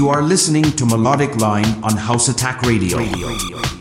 You are listening to Melodic Line on House Attack Radio. on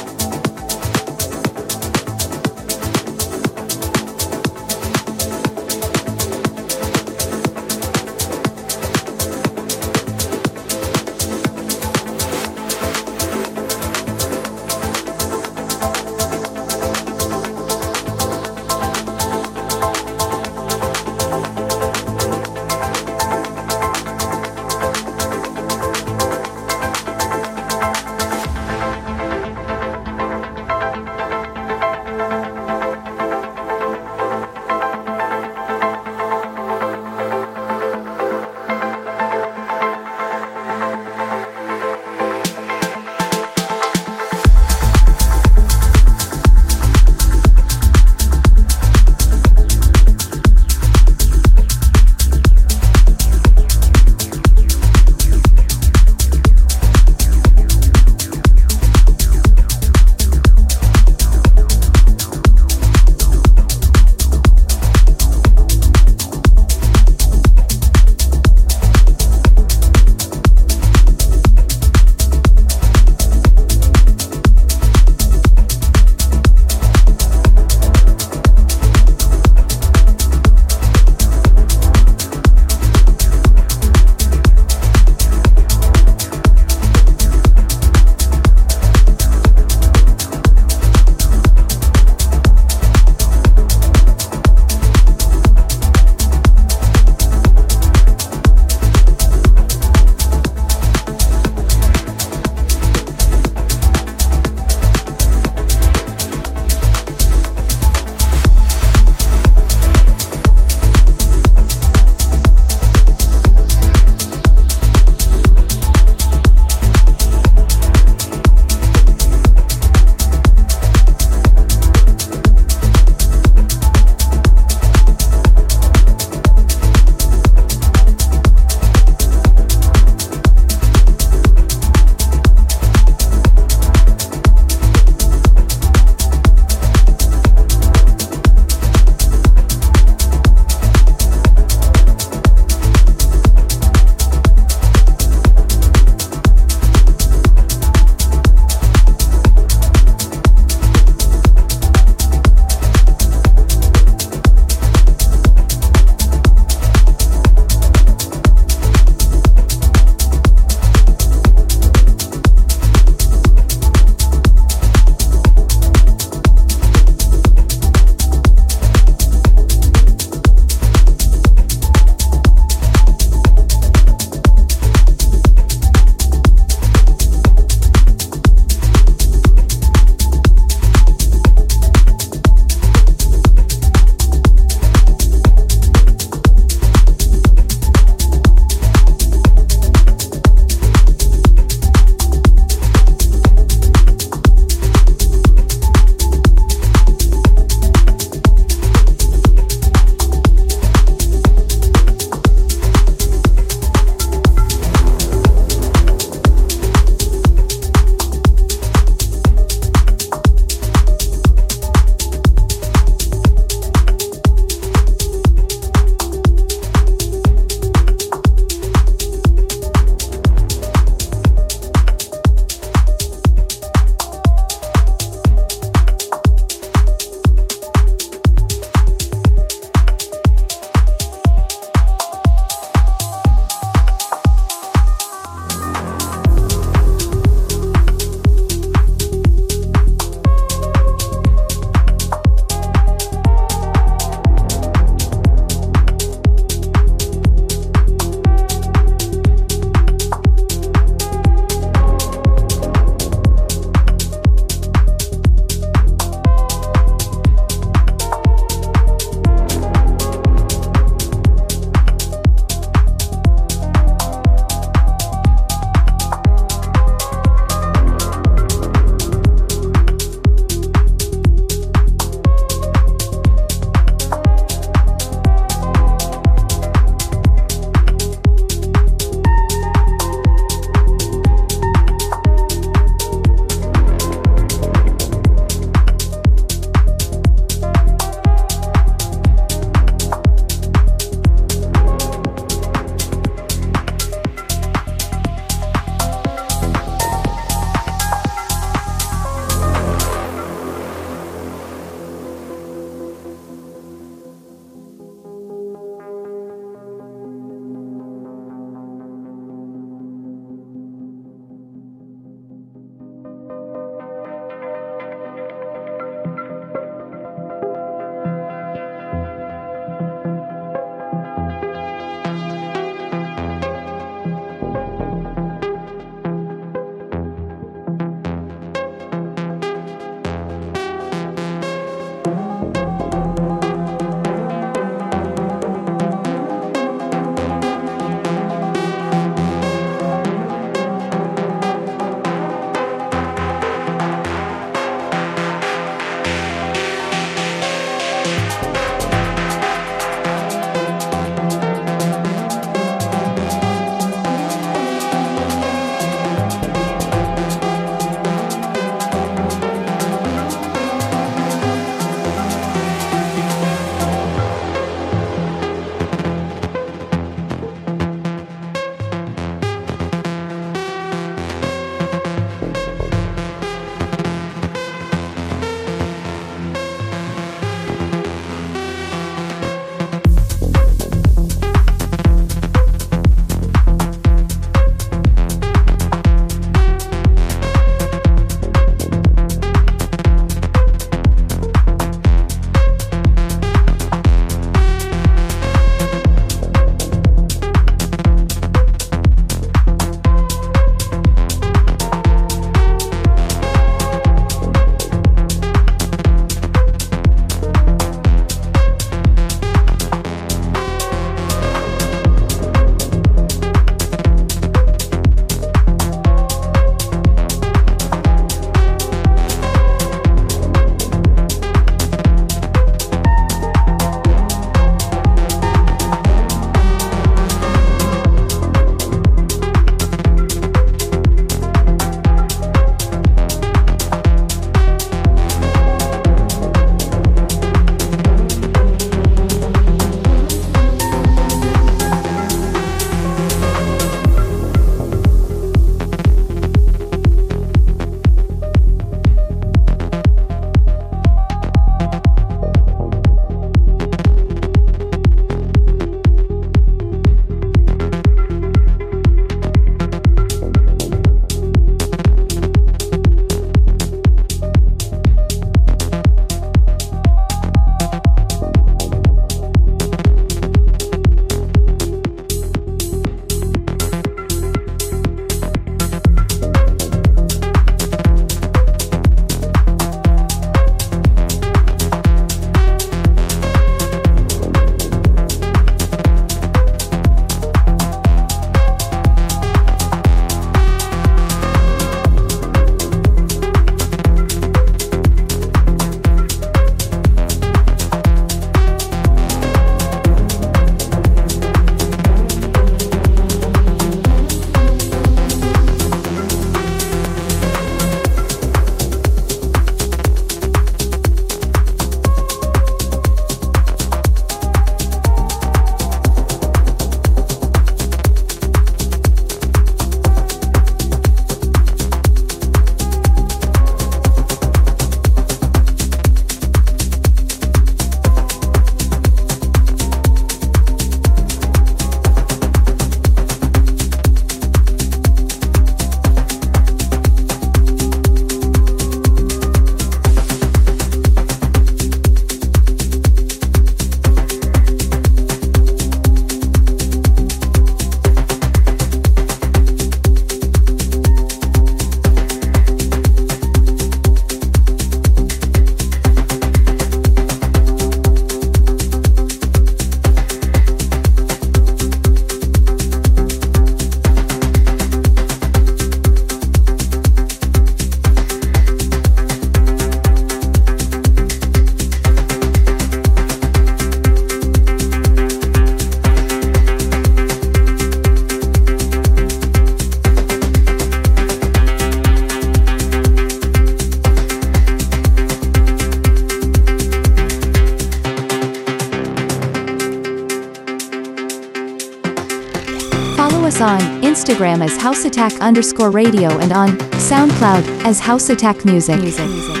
Instagram as House Attack underscore radio and on SoundCloud as House Attack Music. Music.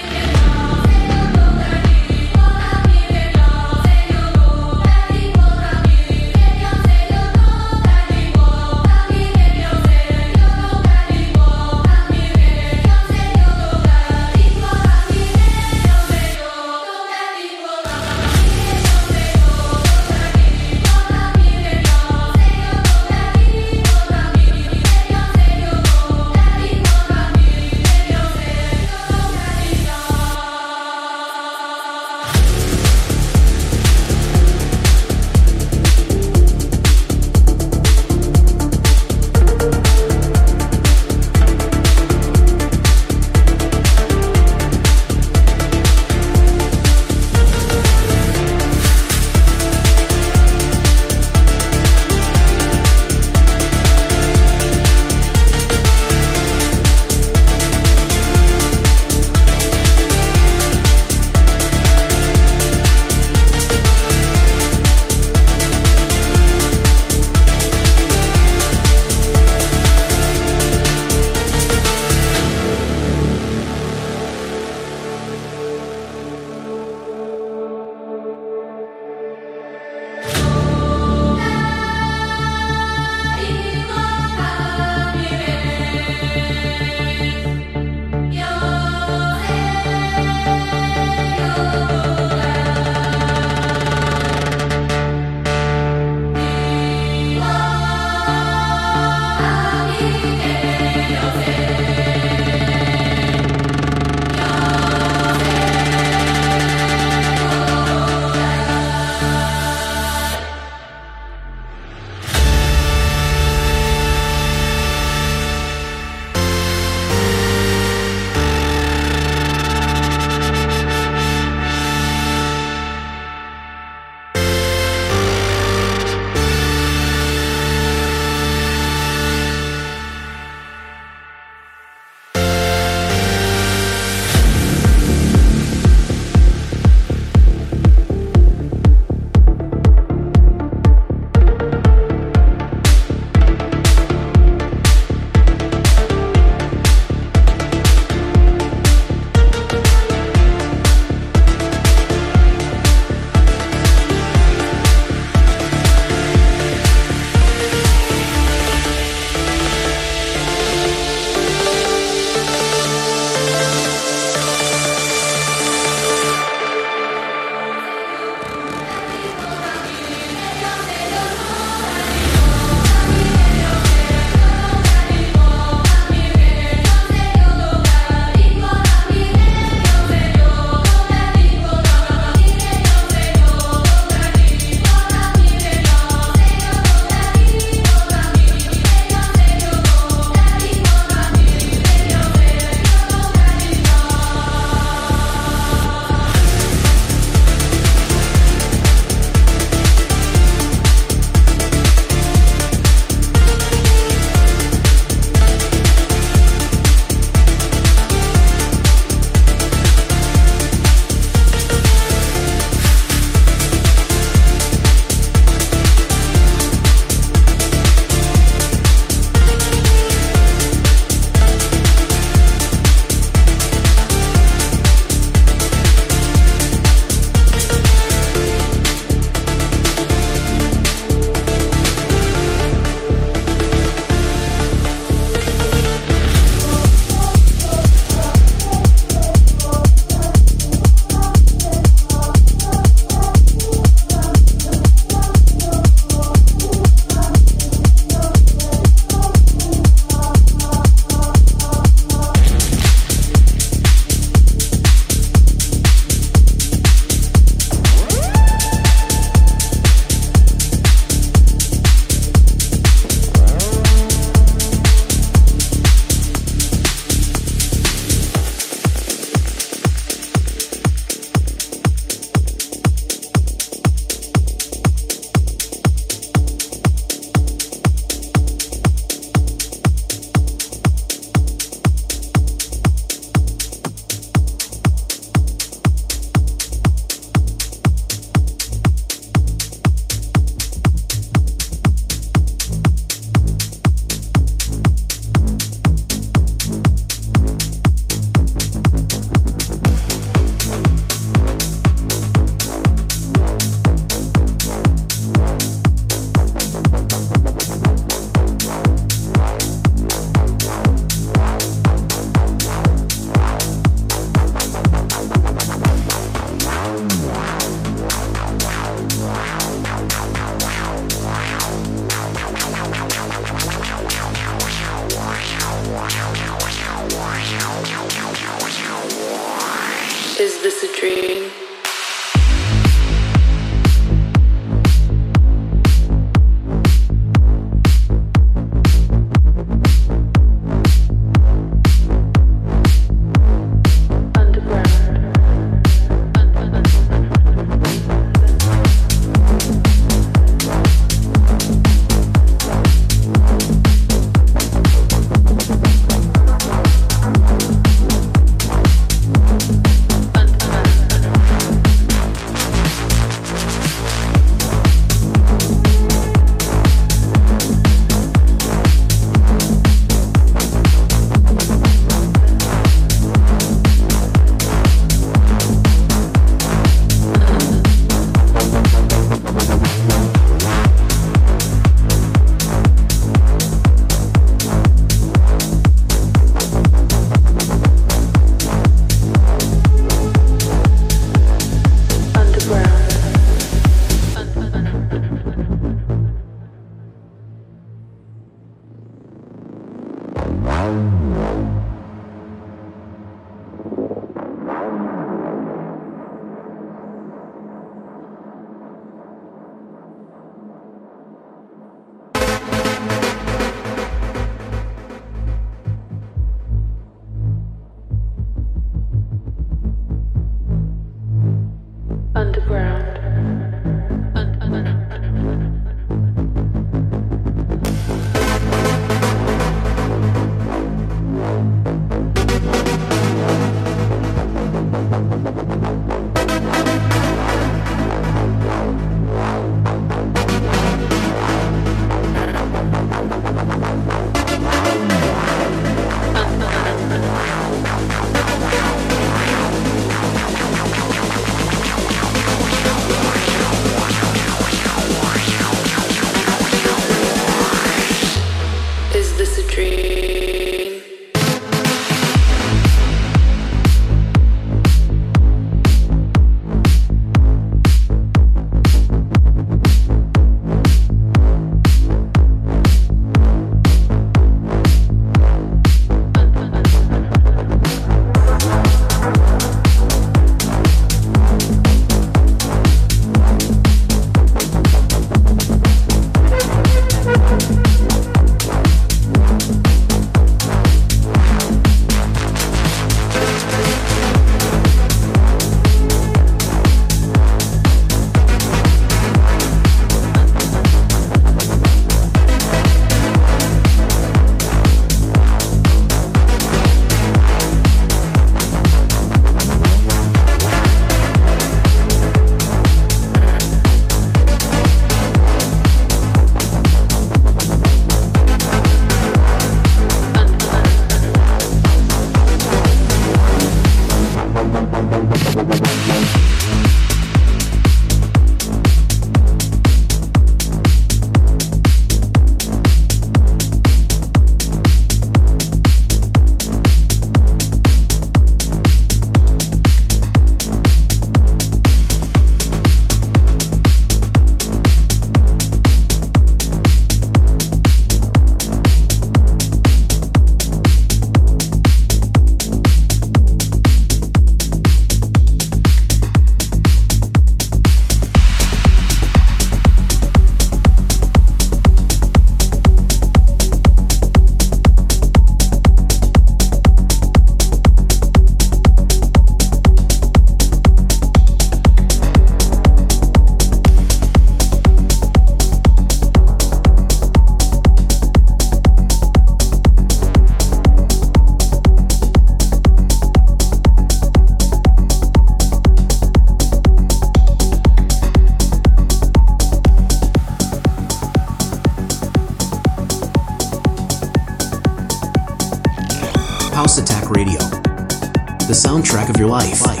soundtrack of your life.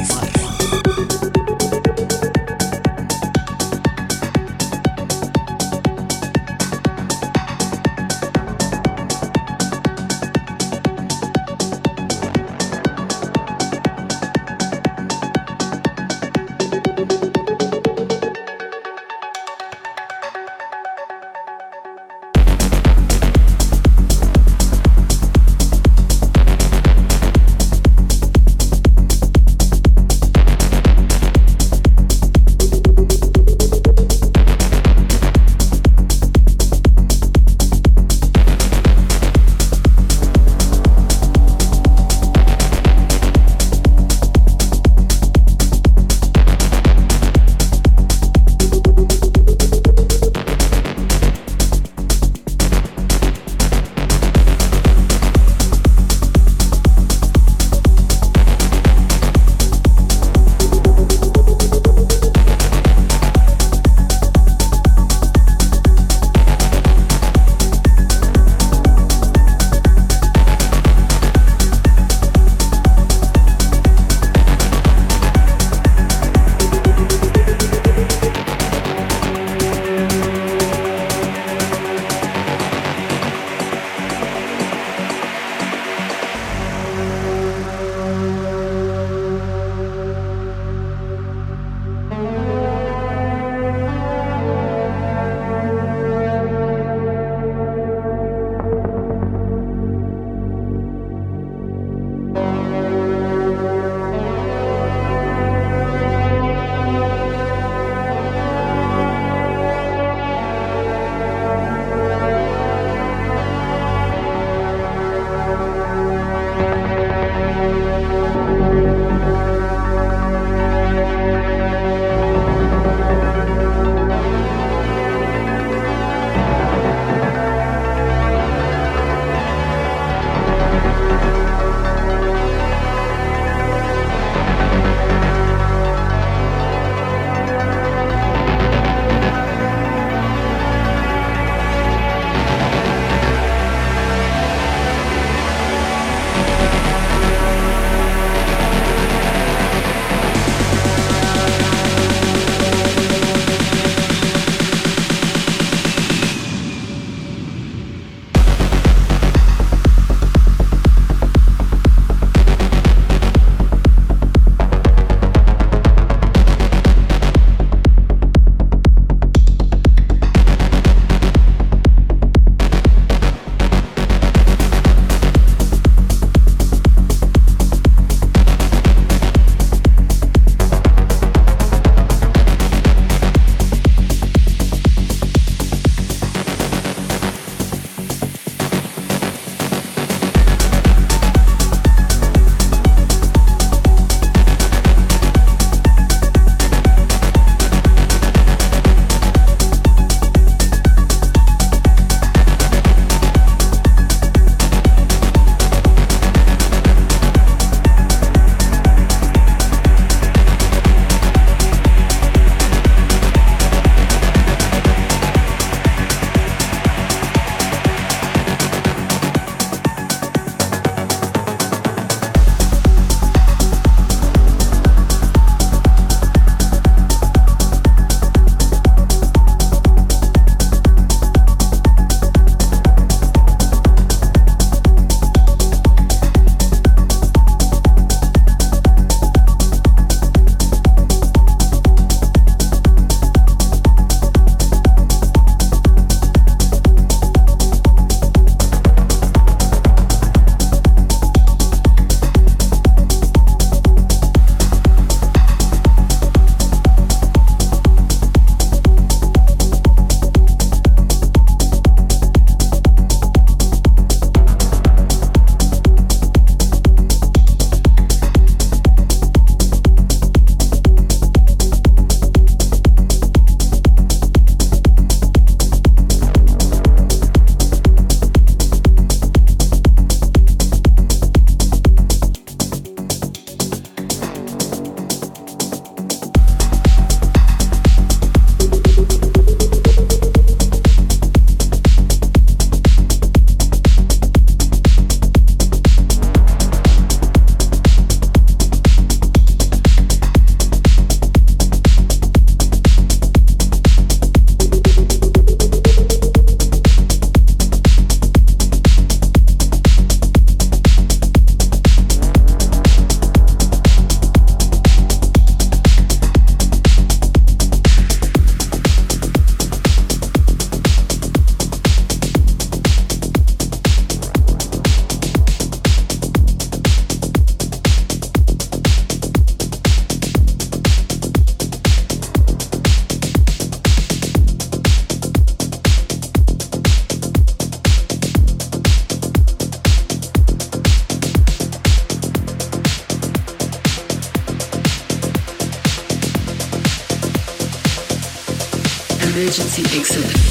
Emergency exit.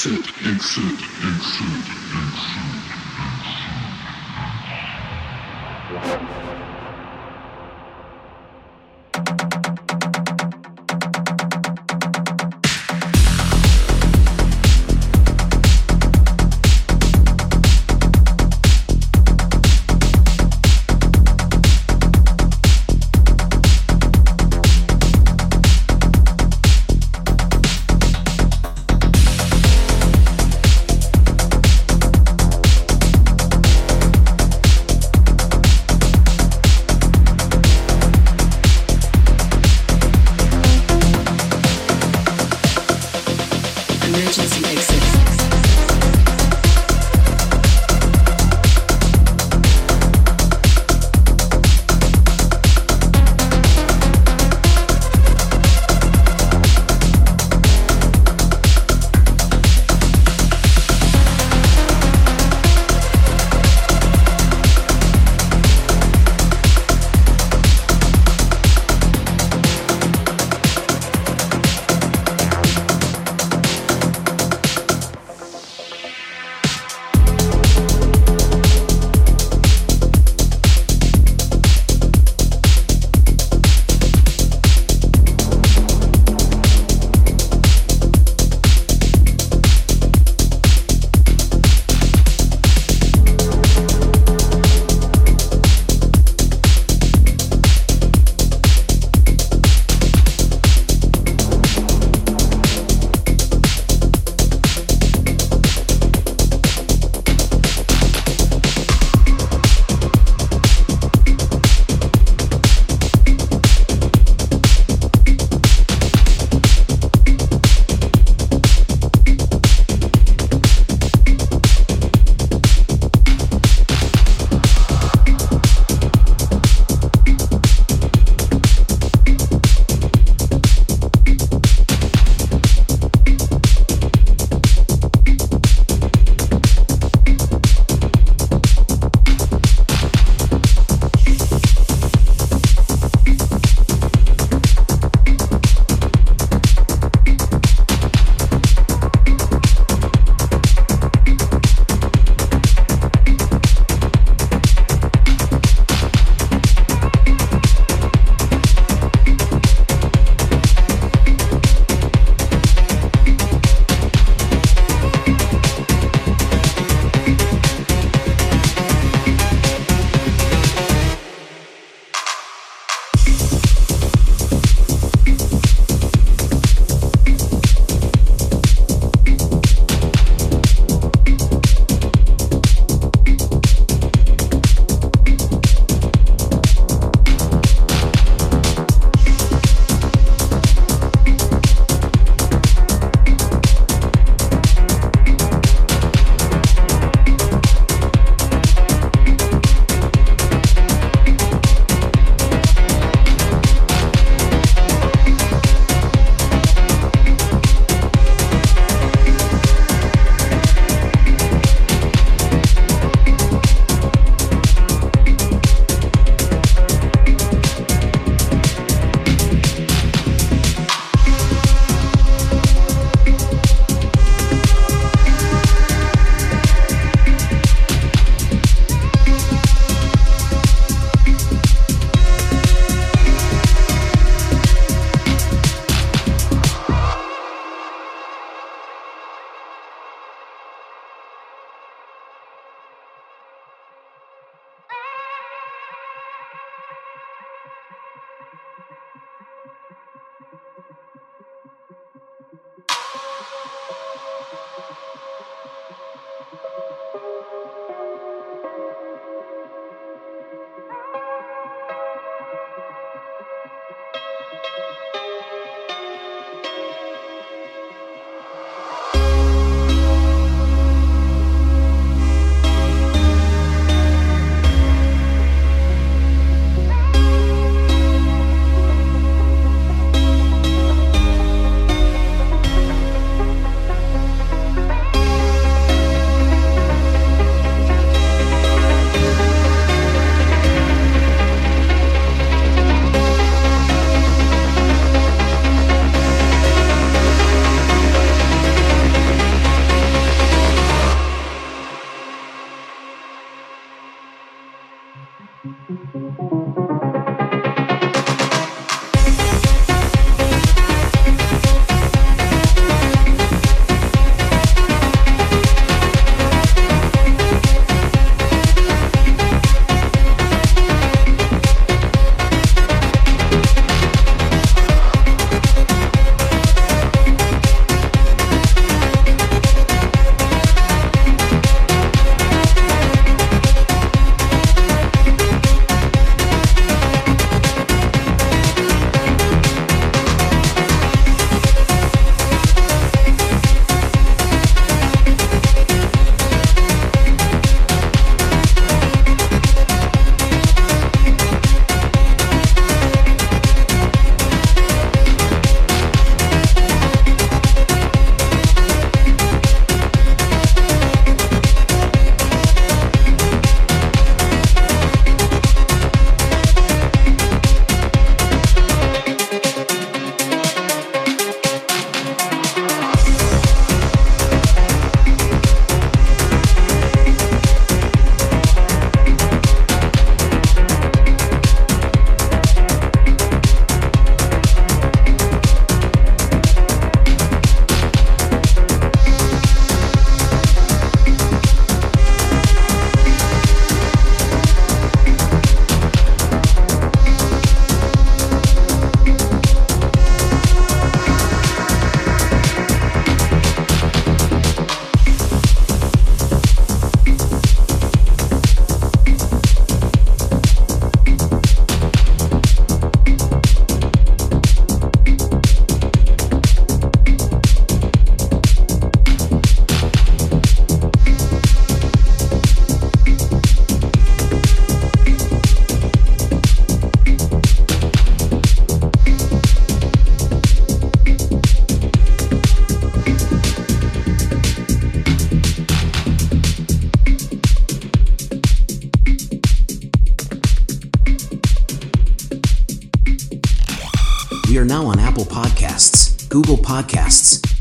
Exit, exit, exit,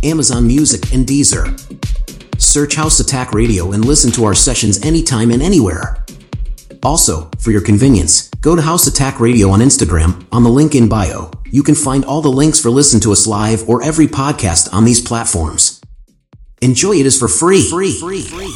Amazon Music, and Deezer. Search House Attack Radio and listen to our sessions anytime and anywhere. Also, for your convenience, go to House Attack Radio on Instagram on the link in bio. You can find all the links for listen to us live or every podcast on these platforms. Enjoy it is for free. Free. Free. Free.